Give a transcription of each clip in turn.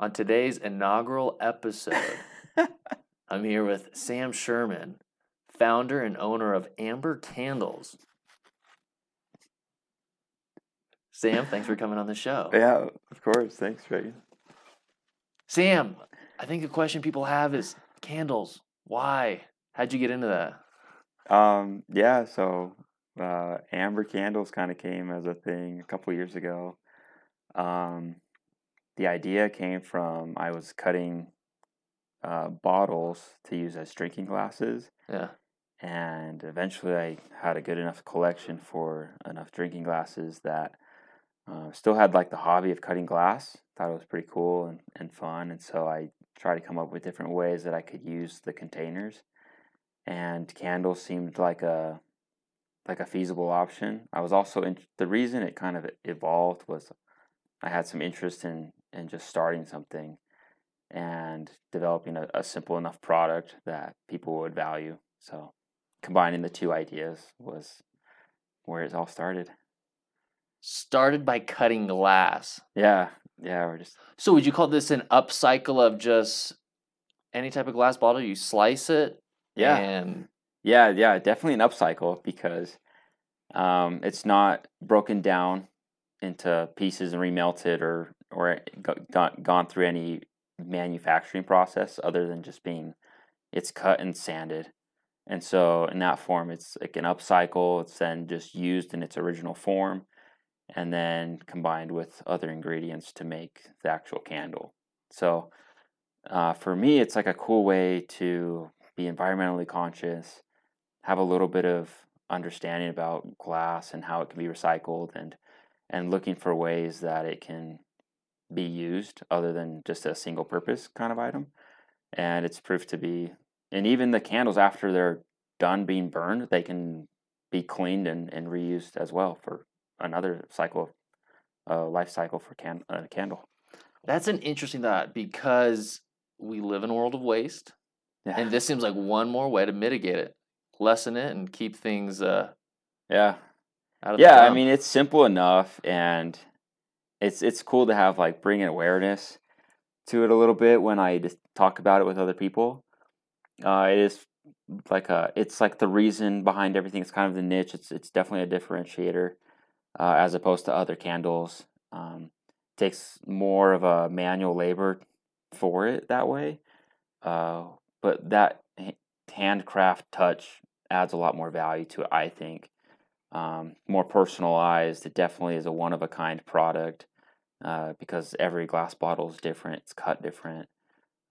On today's inaugural episode, I'm here with Sam Sherman, founder and owner of Amber Candles. Sam, thanks for coming on the show. Yeah, of course. Thanks, Reagan. Sam, I think the question people have is candles. Why? How'd you get into that? Um, yeah, so uh, amber candles kind of came as a thing a couple years ago. Um, the idea came from I was cutting uh, bottles to use as drinking glasses, Yeah. and eventually I had a good enough collection for enough drinking glasses that uh, still had like the hobby of cutting glass. Thought it was pretty cool and, and fun, and so I tried to come up with different ways that I could use the containers. And candles seemed like a like a feasible option. I was also in, the reason it kind of evolved was I had some interest in in just starting something and developing a, a simple enough product that people would value. So combining the two ideas was where it all started. Started by cutting glass. Yeah, yeah, we're just So would you call this an upcycle of just any type of glass bottle? You slice it yeah, and yeah, yeah, definitely an upcycle because um, it's not broken down into pieces and remelted or or go- gone gone through any manufacturing process other than just being it's cut and sanded. And so in that form it's like an upcycle, it's then just used in its original form and then combined with other ingredients to make the actual candle. So uh, for me it's like a cool way to be environmentally conscious, have a little bit of understanding about glass and how it can be recycled and and looking for ways that it can be used other than just a single purpose kind of item. And it's proved to be, and even the candles after they're done being burned, they can be cleaned and, and reused as well for another cycle, uh, life cycle for can, a candle. that's an interesting thought because we live in a world of waste. Yeah. And this seems like one more way to mitigate it, lessen it, and keep things uh, yeah. out of the yeah i mean it's simple enough and it's it's cool to have like bring awareness to it a little bit when i just talk about it with other people. Uh, it is like a it's like the reason behind everything. It's kind of the niche. It's it's definitely a differentiator uh, as opposed to other candles. Um, takes more of a manual labor for it that way. Uh, but that handcraft touch adds a lot more value to it i think. Um, more personalized. It definitely is a one of a kind product uh, because every glass bottle is different. It's cut different,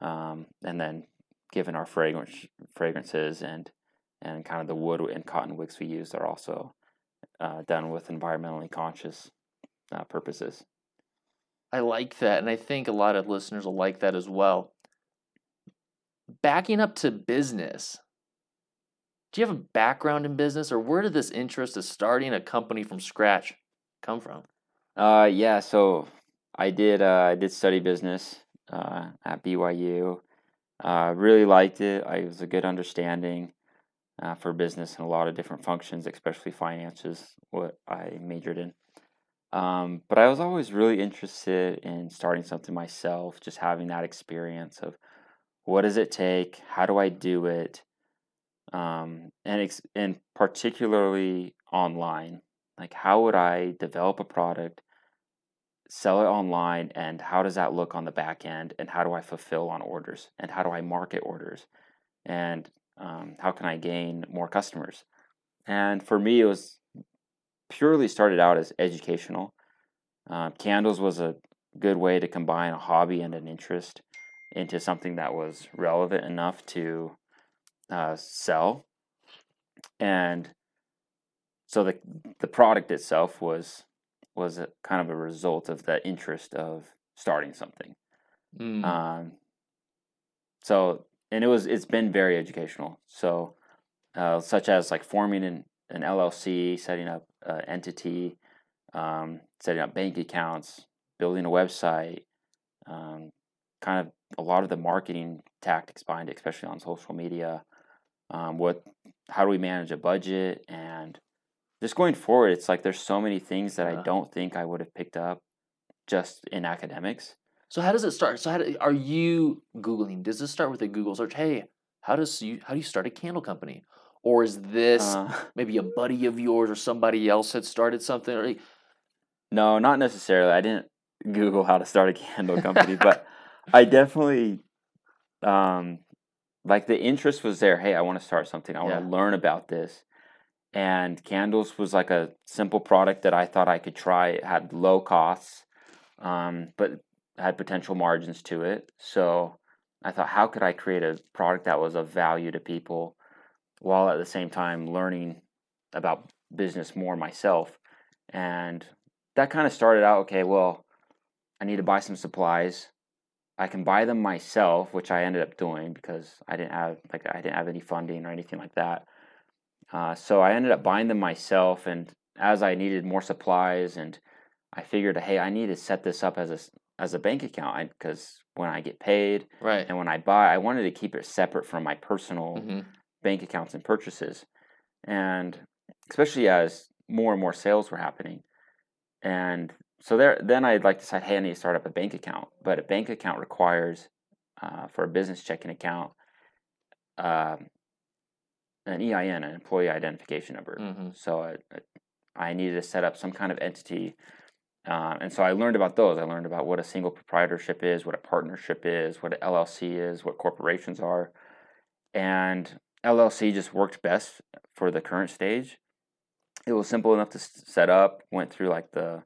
um, and then given our fragrance fragrances and and kind of the wood and cotton wicks we use are also uh, done with environmentally conscious uh, purposes. I like that. And I think a lot of listeners will like that as well. Backing up to business, do you have a background in business or where did this interest of starting a company from scratch come from? Uh, yeah, so I did uh, I did study business uh, at BYU. Uh, really liked it. I was a good understanding uh, for business and a lot of different functions, especially finances, what I majored in. Um, but I was always really interested in starting something myself, just having that experience of what does it take, how do I do it, um, and ex- and particularly online. Like, how would I develop a product, sell it online, and how does that look on the back end? And how do I fulfill on orders? And how do I market orders? And um, how can I gain more customers? And for me, it was purely started out as educational. Uh, candles was a good way to combine a hobby and an interest into something that was relevant enough to uh, sell. And so the the product itself was was a, kind of a result of the interest of starting something. Mm. Um, so and it was it's been very educational. So uh, such as like forming an, an LLC, setting up an entity, um, setting up bank accounts, building a website, um, kind of a lot of the marketing tactics behind it, especially on social media. Um, what how do we manage a budget and just going forward, it's like there's so many things that Yeah. I don't think I would have picked up just in academics. So how does it start? So how do, are you googling? Does this start with a Google search? Hey, how does you how do you start a candle company? Or is this Uh, maybe a buddy of yours or somebody else had started something? Or no, not necessarily. I didn't Google how to start a candle company, but I definitely um like the interest was there. Hey, I want to start something. I want Yeah. to learn about this. And candles was like a simple product that I thought I could try. It had low costs, um, but had potential margins to it. So I thought, how could I create a product that was of value to people while at the same time learning about business more myself? And that kind of started out okay, well, I need to buy some supplies. I can buy them myself, which I ended up doing because I didn't have like I didn't have any funding or anything like that. Uh, so I ended up buying them myself, and as I needed more supplies, and I figured, hey, I need to set this up as a as a bank account because when I get paid right. and when I buy, I wanted to keep it separate from my personal hmm bank accounts and purchases. And especially as more and more sales were happening. And so there, then I'd like to decide, hey, I need to start up a bank account. But a bank account requires, uh, for a business checking account, um, an EIN, an employee identification number. hmm So I, I needed to set up some kind of entity. Uh, and so I learned about those. I learned about what a single proprietorship is, what a partnership is, what an LLC is, what corporations are. And LLC just worked best for the current stage. It was simple enough to set up, went through like the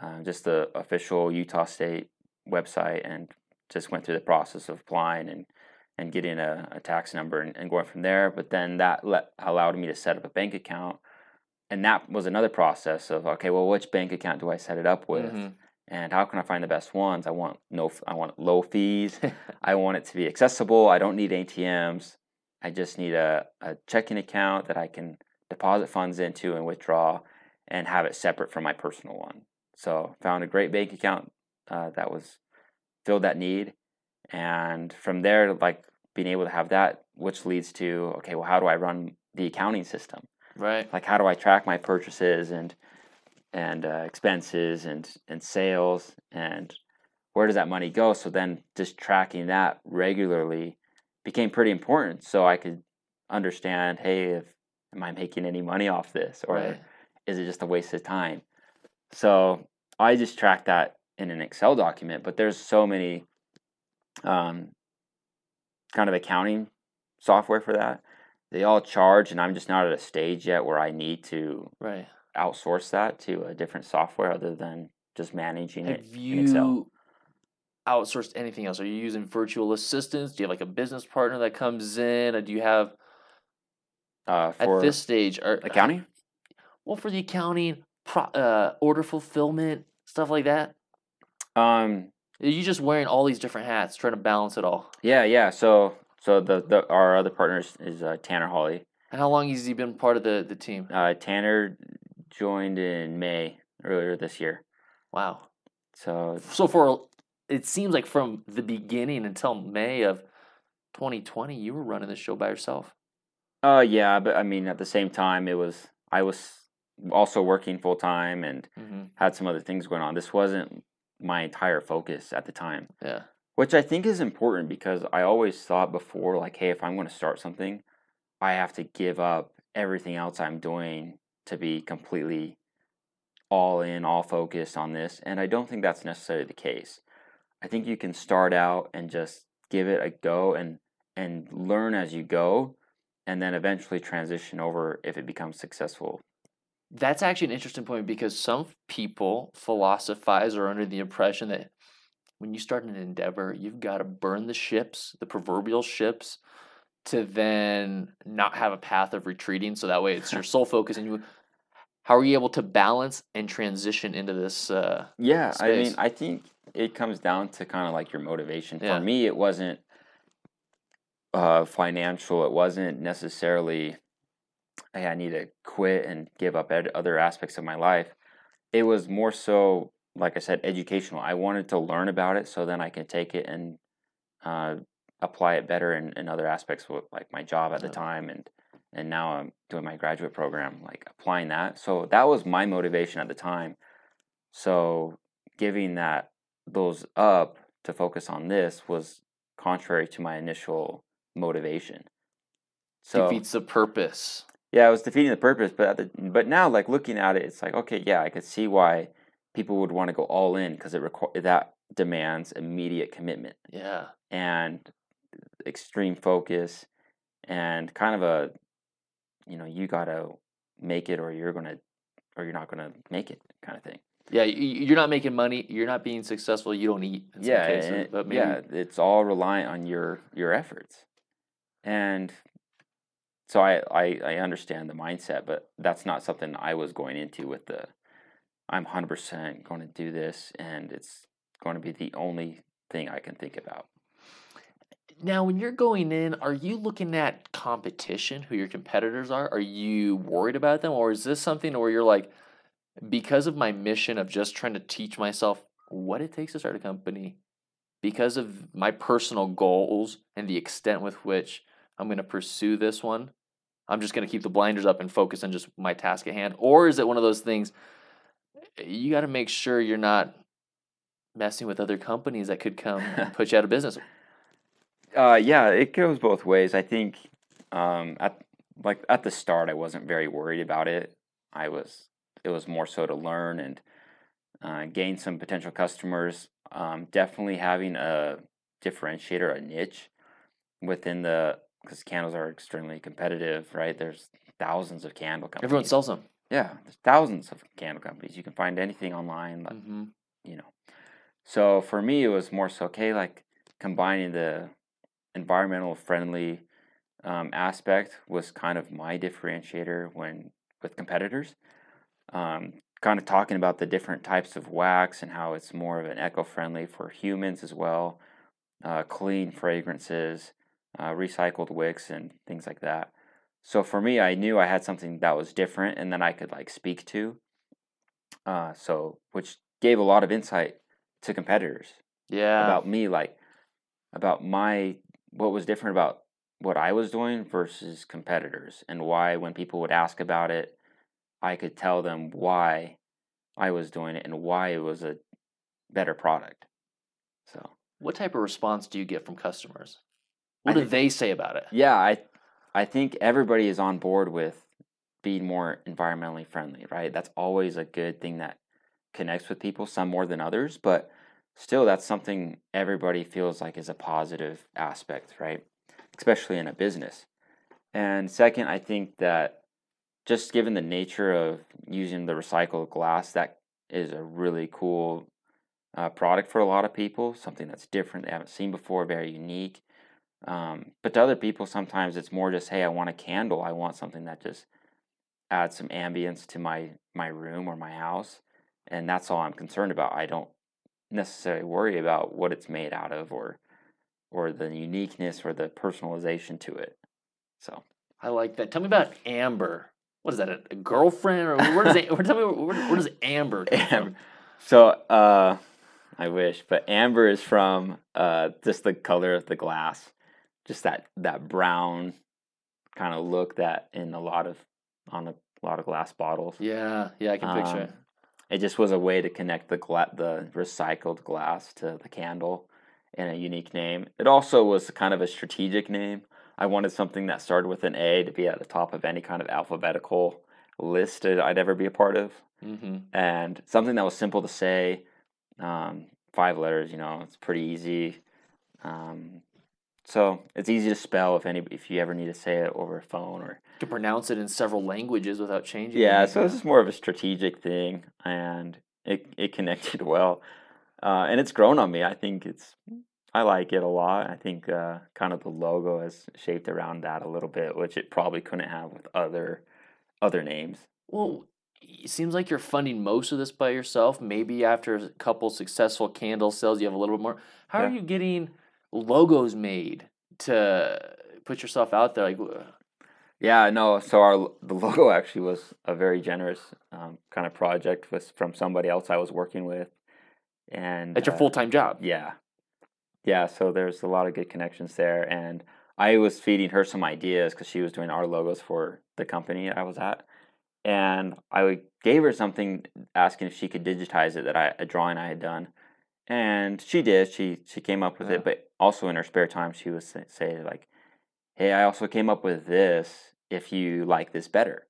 uh, just the official Utah State website and just went through the process of applying and, and getting a, a tax number and, and going from there. But then that let, allowed me to set up a bank account. And that was another process of okay, well, which bank account do I set it up with, Mhm. and how can I find the best ones? I want no, I want low fees. I want it to be accessible. I don't need ATMs. I just need a, a checking account that I can deposit funds into and withdraw and have it separate from my personal one. So found a great bank account uh, that was filled that need. And from there, like being able to have that, which leads to, okay, well, how do I run the accounting system? Right. Like, how do I track my purchases and and uh, expenses and and sales and where does that money go? So then, just tracking that regularly became pretty important. So I could understand, hey, if am I making any money off this, or Right. is it just a waste of time? So I just track that in an Excel document. But there's so many um, kind of accounting software for that. They all charge, and I'm just not at a stage yet where I need to Right. outsource that to a different software other than just managing it Have in Excel. you outsourced anything else? Are you using virtual assistants? Do you have like a business partner that comes in? Or do you have Uh, for at this stage are accounting, Well, for the accounting, pro, uh, order fulfillment, stuff like that. um, Are you just wearing all these different hats, trying to balance it all? yeah, yeah. So, so the, the our other partners is uh, Tanner Hawley. And how long has he been part of the the team? Uh, Tanner joined in May earlier this year. Wow. So So for it seems like from the beginning until May of 2020, you were running the show by yourself. Uh yeah, but I mean at the same time it was I was also working full time and hmm had some other things going on. This wasn't my entire focus at the time, Yeah. which I think is important because I always thought before like hey, if I'm going to start something, I have to give up everything else I'm doing to be completely all in, all focused on this, and I don't think that's necessarily the case. I think you can start out and just give it a go and and learn as you go and then eventually transition over if it becomes successful. That's actually an interesting point because some people philosophize or under the impression that when you start an endeavor, you've got to burn the ships, the proverbial ships, to then not have a path of retreating. So that way it's your sole focus. And you, how are you able to balance and transition into this? Uh, Yeah, I mean, I think it comes down to kind of like your motivation. Yeah. For me, it wasn't uh, financial. It wasn't necessarily, hey, I need to quit and give up ed- other aspects of my life. It was more so, like I said, educational. I wanted to learn about it so then I can take it and uh, apply it better in, in other aspects, with, like my job at the time and and now I'm doing my graduate program, like applying that. So that was my motivation at the time. So giving that those up to focus on this was contrary to my initial motivation. So Defeats the purpose. Yeah, I was defeating the purpose, but at the, but now like looking at it, it's like okay, yeah, I could see why people would want to go all in because it requ- that demands immediate commitment Yeah. and extreme focus and kind of a you know you gotta make it or you're gonna or you're not gonna make it kind of thing. Yeah, you're not making money. You're not being successful. You don't eat. In yeah, some cases, it- but maybe yeah, it's all reliant on your your efforts, and so I, I I understand the mindset, but that's not something I was going into with the I'm hundred percent going to do this, and it's going to be the only thing I can think about. Now, when you're going in, are you looking at competition, who your competitors are? Are you worried about them? Or is this something where you're like, because of my mission of just trying to teach myself what it takes to start a company, because of my personal goals and the extent with which I'm going to pursue this one, I'm just going to keep the blinders up and focus on just my task at hand? Or is it one of those things you got to make sure you're not messing with other companies that could come and put you out of business? Uh, yeah, it goes both ways. I think um, at like at the start, I wasn't very worried about it. I was it was more so to learn and uh, gain some potential customers. Um, definitely having a differentiator, a niche within the because candles are extremely competitive, right? There's thousands of candle companies. Everyone sells them. Yeah, there's thousands of candle companies. You can find anything online. like, hmm you know. So for me, it was more so okay, like combining the environmental friendly um, aspect was kind of my differentiator when with competitors. Um, kind of talking about the different types of wax and how it's more of an eco friendly for humans as well, uh, clean fragrances, uh, recycled wicks, and things like that. So for me, I knew I had something that was different and then I could like speak to. Uh, so which gave a lot of insight to competitors Yeah. about me, like about my what was different about what I was doing versus competitors, and why when people would ask about it, I could tell them why I was doing it and why it was a better product. So what type of response do you get from customers? I What do think- they say about it? yeah, I I think everybody is on board with being more environmentally friendly, right? That's always a good thing that connects with people, some more than others, but still that's something everybody feels like is a positive aspect, right? Especially in a business. And second, I think that just given the nature of using the recycled glass, that is a really cool uh, product for a lot of people, something that's different they haven't seen before, very unique. Um, but to other people, sometimes it's more just, hey, I want a candle. I want something that just adds some ambience to my my room or my house, and that's all I'm concerned about. I don't necessarily worry about what it's made out of or or the uniqueness or the personalization to it. So I like that. Tell me about Amber. What is that? A, a girlfriend or where does it, tell me where, where does Amber come Amber. from? So, uh, I wish, but amber is from uh, just the color of the glass, just that that brown kind of look that in a lot of on a lot of glass bottles. Yeah, yeah, I can picture Um, it. It just was a way to connect the gla- the recycled glass to the candle in a unique name. It also was kind of a strategic name. I wanted something that started with an A to be at the top of any kind of alphabetical list that I'd ever be a part of hmm and something that was simple to say. Um, five letters, you know, it's pretty easy. Um, so it's easy to spell if any if you ever need to say it over a phone or You can pronounce it in several languages without changing. yeah. anything. So this is more of a strategic thing, and it it connected well, uh, and it's grown on me. I think it's I like it a lot. I think uh, kind of the logo is shaped around that a little bit, which it probably couldn't have with other other names. Well, it seems like you're funding most of this by yourself. Maybe after a couple successful candle sales, you have a little bit more. How are you getting logos made to put yourself out there? Like, Yeah, no. So our the logo actually was a very generous um, kind of project was from somebody else I was working with, and that's your uh, full time job. Yeah, yeah. So there's a lot of good connections there, and I was feeding her some ideas because she was doing our logos for the company I was at, and I gave her something asking if she could digitize it that I a drawing I had done, and she did. She she came up with Yeah. it, but also in her spare time, she would say, like, "Hey, I also came up with this. If you like this better."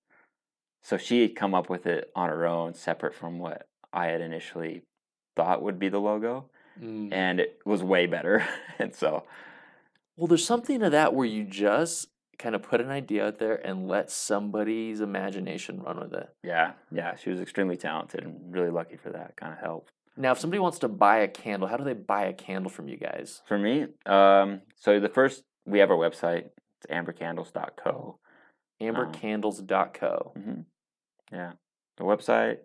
So she had come up with it on her own, separate from what I had initially thought would be the logo, Mm. and it was way better. and so, Well, there's something to that where you just kind of put an idea out there and let somebody's imagination run with it. yeah, yeah, she was extremely talented and really lucky for that kind of help. Now, if somebody wants to buy a candle, how do they buy a candle from you guys? For me, um, so the first we have our website. It's ambercandles.co. Ambercandles.co. hmm Yeah, the website.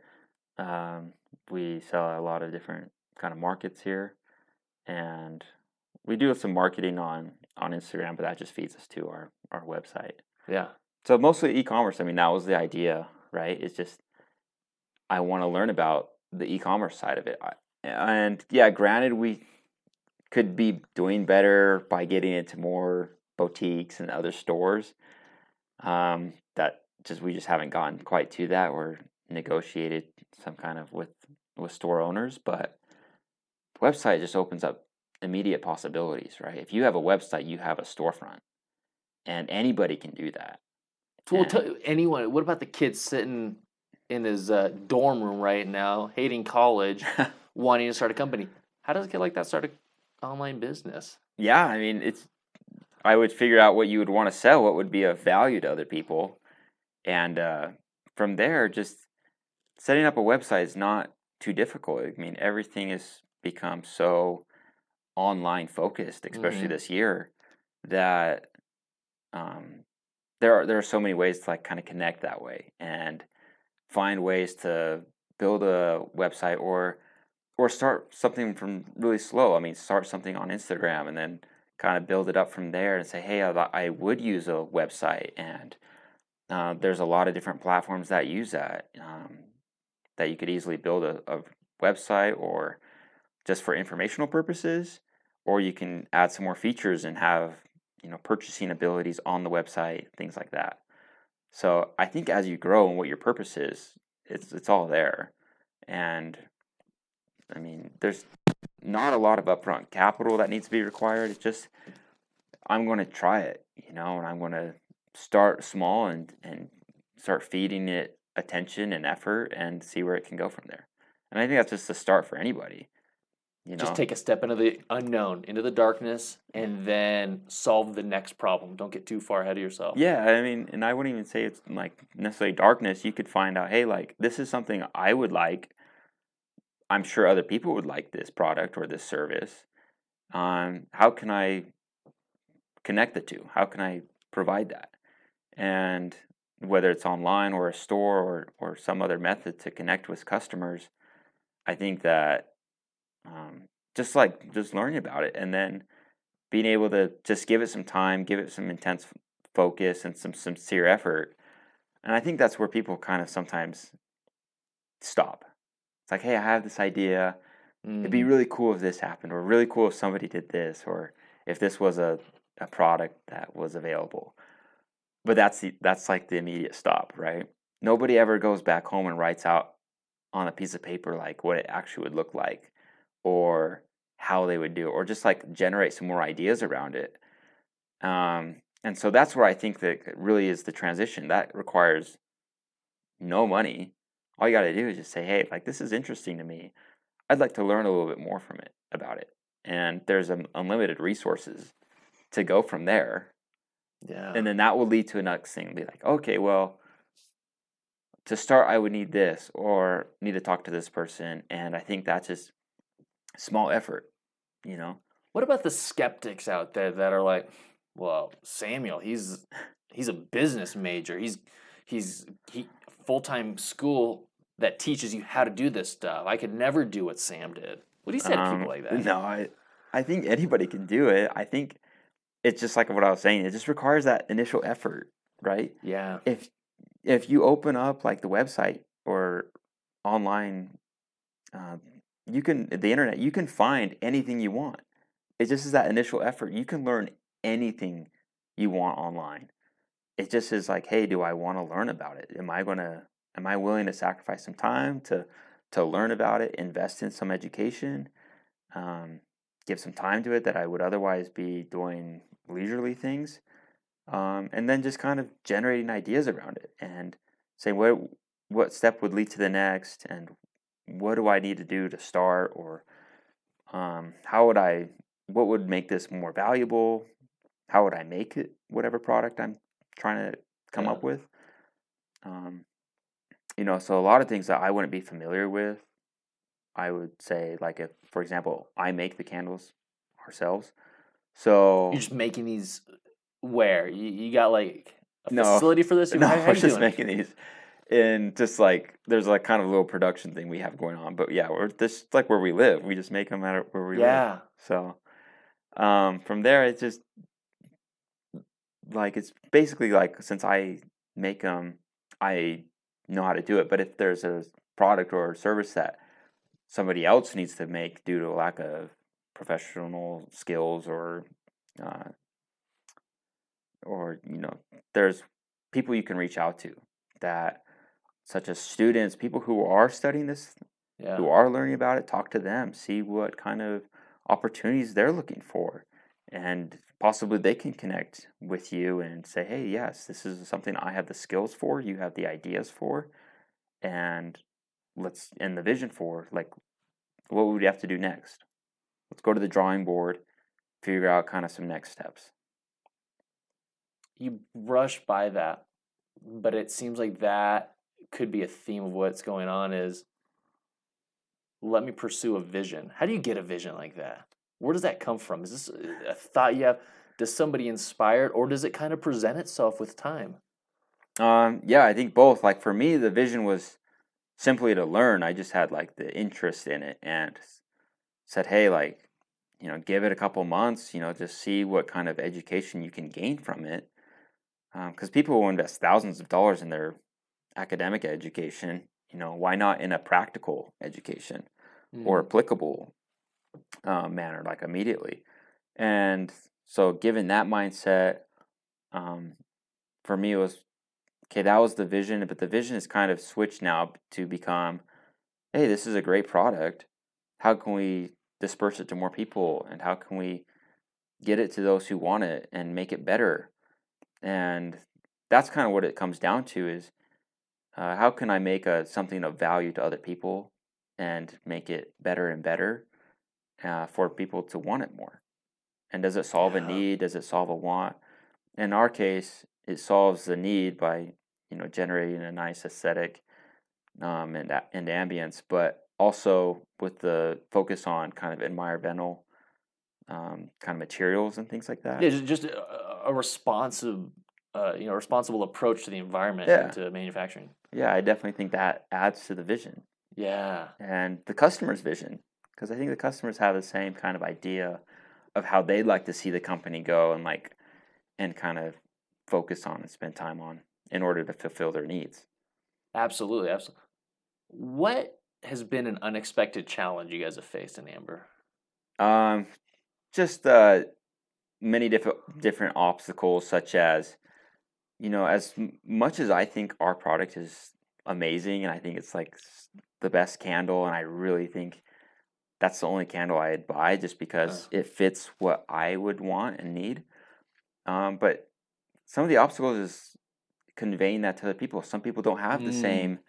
Um, we sell a lot of different kind of markets here, and we do have some marketing on on Instagram, but that just feeds us to our our website. Yeah. So mostly e-commerce. I mean, that was the idea, right? It's just I want to learn about the e-commerce side of it, and yeah, granted, we could be doing better by getting into more boutiques and other stores. Um, that just we just haven't gotten quite to that or negotiated some kind of with with store owners, but website just opens up immediate possibilities, right? If you have a website, you have a storefront, and anybody can do that. So we'll tell anyone. What about the kids sitting in his uh, dorm room right now, hating college, wanting to start a company? How does a kid like that start an online business? Yeah, I mean, it's. I would figure out what you would want to sell, what would be of value to other people, and uh, from there, just setting up a website is not too difficult. I mean, everything has become so online focused, especially Mhm. this year, that um, there are there are so many ways to like kind of connect that way and find ways to build a website or or start something from really slow. I mean, start something on Instagram and then kind of build it up from there and say, hey, I, I would use a website. And uh, there's a lot of different platforms that use that, um, that you could easily build a, a website or just for informational purposes, or you can add some more features and have, you know, purchasing abilities on the website, things like that. So I think as you grow and what your purpose is, it's it's all there. And I mean, there's not a lot of upfront capital that needs to be required. It's just I'm going to try it, you know, and I'm going to start small and and start feeding it attention and effort and see where it can go from there. And I think that's just the start for anybody. You know, Just take a step into the unknown, into the darkness, and then solve the next problem. Don't get too far ahead of yourself. Yeah, I mean, and I wouldn't even say it's like necessarily darkness. You could find out, hey, like this is something I would like. I'm sure other people would like this product or this service. Um, how can I connect the two? How can I provide that? And whether it's online or a store or or some other method to connect with customers, I think that um, just like just learning about it and then being able to just give it some time, give it some intense focus and some sincere effort. And I think that's where people kind of sometimes stop. It's like, hey, I have this idea. It'd be Mhm. really cool if this happened, or really cool if somebody did this, or if this was a, a product that was available. But that's the that's like the immediate stop, right? Nobody ever goes back home and writes out on a piece of paper like what it actually would look like, or how they would do it, or just like generate some more ideas around it. Um, and so that's where I think that really is the transition. That requires no money. All you got to do is just say, hey, like this is interesting to me. I'd like to learn a little bit more from it about it. And there's um, unlimited resources to go from there. Yeah. And then that will lead to a next thing. Be like, okay, well, to start, I would need this or need to talk to this person. And I think that's just small effort, you know? What about the skeptics out there that are like, well, Samuel, he's he's a business major. He's he's he full time school that teaches you how to do this stuff. I could never do what Sam did. What do you say to Um, people like that? No, I, I think anybody can do it. I think it's just like what I was saying. It just requires that initial effort, right? Yeah. if if you open up like the website or online uh, you can the internet you can find anything you want. It just is that initial effort. You can learn anything you want online. It just is like hey do i want to learn about it? Am i going to am i willing to sacrifice some time to to learn about it invest in some education um, give some time to it that I would otherwise be doing leisurely things, um, and then just kind of generating ideas around it and saying what what step would lead to the next, and what do I need to do to start, or um, how would I what would make this more valuable? How would I make it whatever product I'm trying to come Yeah. up with? Um, you know, so a lot of things that I wouldn't be familiar with, I would say, like if, for example, I make the candles ourselves. So You're just making these where? You, you got like a No. facility for this? no, How, I how you was just doing? making these, and just like there's like kind of a little production thing we have going on. But yeah, we're this like where we live. We just make them at where we live. Yeah. So um, from there, it's just like it's basically like since I make them, I know how to do it. But if there's a product or a service that somebody else needs to make due to a lack of professional skills or uh, or you know, there's people you can reach out to that such as students, people who are studying this Yeah. who are learning about it, talk to them, see what kind of opportunities they're looking for. And possibly they can connect with you and say, hey, yes, this is something I have the skills for, you have the ideas for, and let's, and the vision for, like, what would we have to do next? Let's go to the drawing board, figure out kind of some next steps. You brush by that, but it seems like that could be a theme of what's going on is let me pursue a vision. How do you get a vision like that? Where does that come from? Is this a- thought you have? Does somebody inspire it, or does it kind of present itself with time? Um, yeah, I think both. Like for me, the vision was simply to learn. I just had like the interest in it and said, hey, like, you know, give it a couple months, you know, just see what kind of education you can gain from it. Because people will invest thousands of dollars in their academic education. You know, why not in a practical education? or Mm. applicable uh, manner, like immediately. And so, given that mindset, um, for me, it was okay, that was the vision, but the vision is kind of switched now to become hey, this is a great product. How can we disperse it to more people? And how can we get it to those who want it and make it better? And that's kind of what it comes down to is uh, how can I make a, something of value to other people and make it better and better uh, for people to want it more? And does it solve a need? Does it solve a want? In our case, it solves the need by you know generating a nice aesthetic um, and and ambience, but also with the focus on kind of environmental um, kind of materials and things like that. Yeah, ju- just a, a responsive, uh, you know, responsible approach to the environment Yeah. and to manufacturing. Yeah, I definitely think that adds to the vision. Yeah, and the customer's vision because i think the customers have the same kind of idea of how they'd like to see the company go and like and kind of focus on and spend time on in order to fulfill their needs absolutely, absolutely. What has been an unexpected challenge you guys have faced in Amber? um just uh many different different obstacles such as you know as much as i think our product is amazing and i think it's like the best candle and i really think that's the only candle i'd buy just because it fits what i would want and need um, but some of the obstacles is conveying that to other people. Some people don't have the Mm. same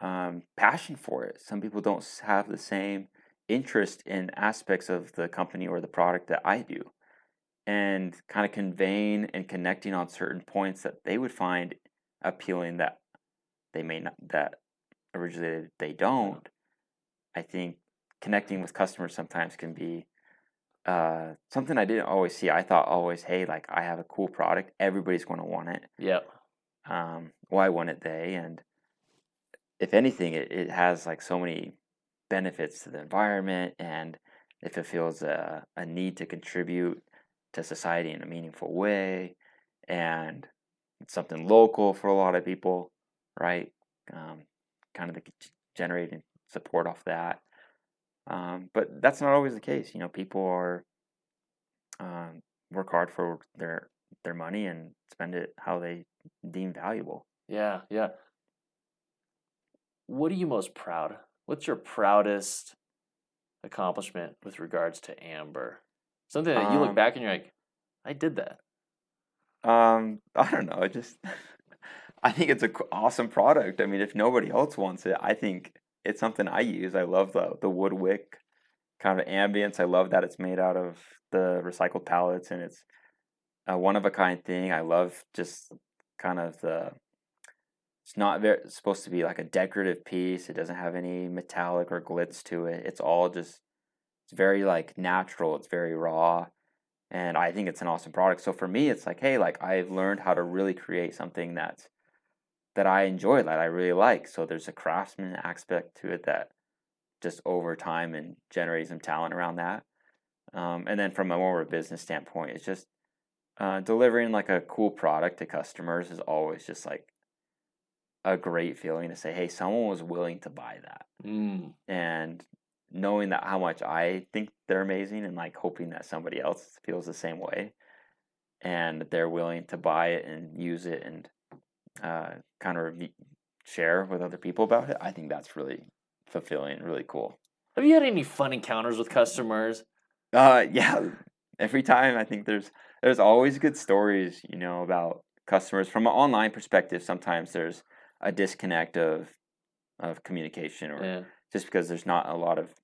um, passion for it. Some people don't have the same interest in aspects of the company or the product that i do and kind of conveying and connecting on certain points that they would find appealing that they may not that originally they don't i think connecting with customers sometimes can be uh, something i didn't always see. I thought always hey like i have a cool product. Everybody's going to want it. Yep. um, why wouldn't they? And if anything it, it has like so many benefits to the environment and if it fulfills a, a need to contribute to society in a meaningful way and something local for a lot of people right um, kind of the generating support off that um, but that's not always the case you know people are um, work hard for their their money and spend it how they deem valuable Yeah, yeah. What are you most proud? What's your proudest accomplishment with regards to amber? Something that you look Um, back and you're like, I did that. Um, I don't know. I just, I think it's a c- awesome product. I mean, if nobody else wants it, I think it's something I use. I love the the wood wick kind of ambience. I love that it's made out of the recycled pallets and it's a one of a kind thing. I love just kind of the. It's not very it's supposed to be like a decorative piece. It doesn't have any metallic or glitz to it. It's all just. It's very like natural. It's very raw and I think it's an awesome product. So for me, it's like, hey, like I've learned how to really create something that's that I enjoy, that I really like. So there's a craftsman aspect to it that just over time and generating some talent around that. Um, and then from a more of a business standpoint, it's just uh, delivering like a cool product to customers is always just like a great feeling to say, hey, someone was willing to buy that Mm. and knowing that how much I think they're amazing and like hoping that somebody else feels the same way and they're willing to buy it and use it and uh, kind of share with other people about it. I think that's really fulfilling, really cool. Have you had any fun encounters with customers? Uh, yeah, every time I think there's there's always good stories, you know, about customers from an online perspective. Sometimes there's a disconnect of of communication or Yeah. just because there's not a lot of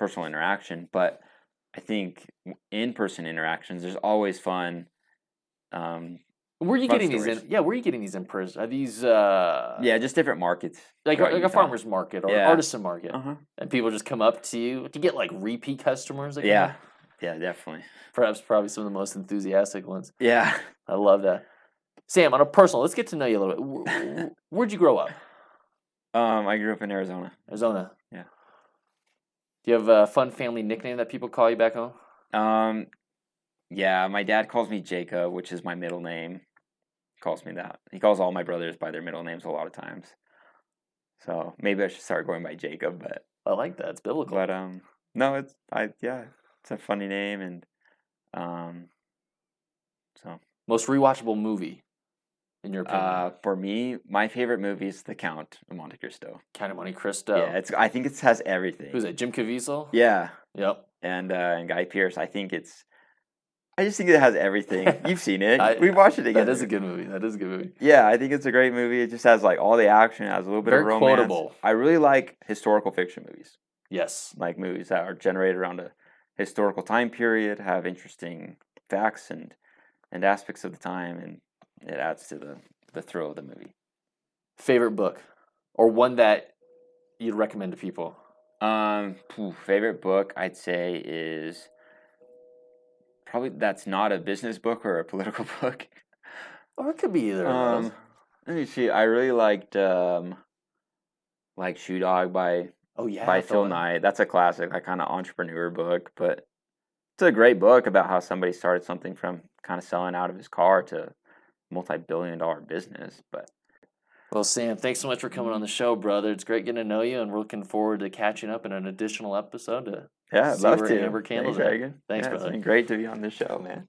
personal interaction. But I think in person interactions, there's always fun. Um, Where are you getting these? In, yeah, where are you getting these in person? Are these uh yeah, just different markets. like like a Utah. farmer's market or Yeah. artisan market, Uh huh. and people just come up to you to get like repeat customers. Yeah, yeah, definitely. perhaps probably some of the most enthusiastic ones. Yeah. I love that. Sam, on a personal, let's get to know you a little bit. Wh- wh- Where'd you grow up? Um, I grew up in Arizona. Arizona. Yeah. Do you have a fun family nickname that people call you back home? Um, yeah, my dad calls me Jacob, which is my middle name. Calls me that. He calls all my brothers by their middle names a lot of times. So maybe I should start going by Jacob, but I like that. It's biblical. but um, no, it's I yeah, it's a funny name and um, so Most rewatchable movie, in your opinion? uh, for me, my favorite movie is The Count of Monte Cristo. Count of Monte Cristo. Yeah, it's I think it has everything. Who's it? Jim Caviezel. Yeah, Yep. and uh, and Guy Pearce. I think it's. I just think it has everything. You've seen it. I- We've watched it together. That is a good movie. That is a good movie. Yeah, I think it's a great movie. It just has like all the action, it has a little bit Very of romance. quotable. I really like historical fiction movies, Yes. like movies that are generated around a historical time period, have interesting facts and and aspects of the time, and it adds to the the thrill of the movie. Favorite book, or one that you'd recommend to people? Um, favorite book I'd say is probably that's not a business book or a political book. Or it could be either. of Um, those. let me see. I really liked um, like Shoe Dog by Oh yeah. by Phil Knight. That's a classic, like kind of entrepreneur book, but it's a great book about how somebody started something from kind of selling out of his car to multi-billion dollar business. But Well, Sam, thanks so much for coming on the show, brother. It's great getting to know you, and we're looking forward to catching up in an additional episode. To yeah, I'd love to. Amber Candle's Thanks, Thanks, yeah, brother. It's been great to be on this show, man.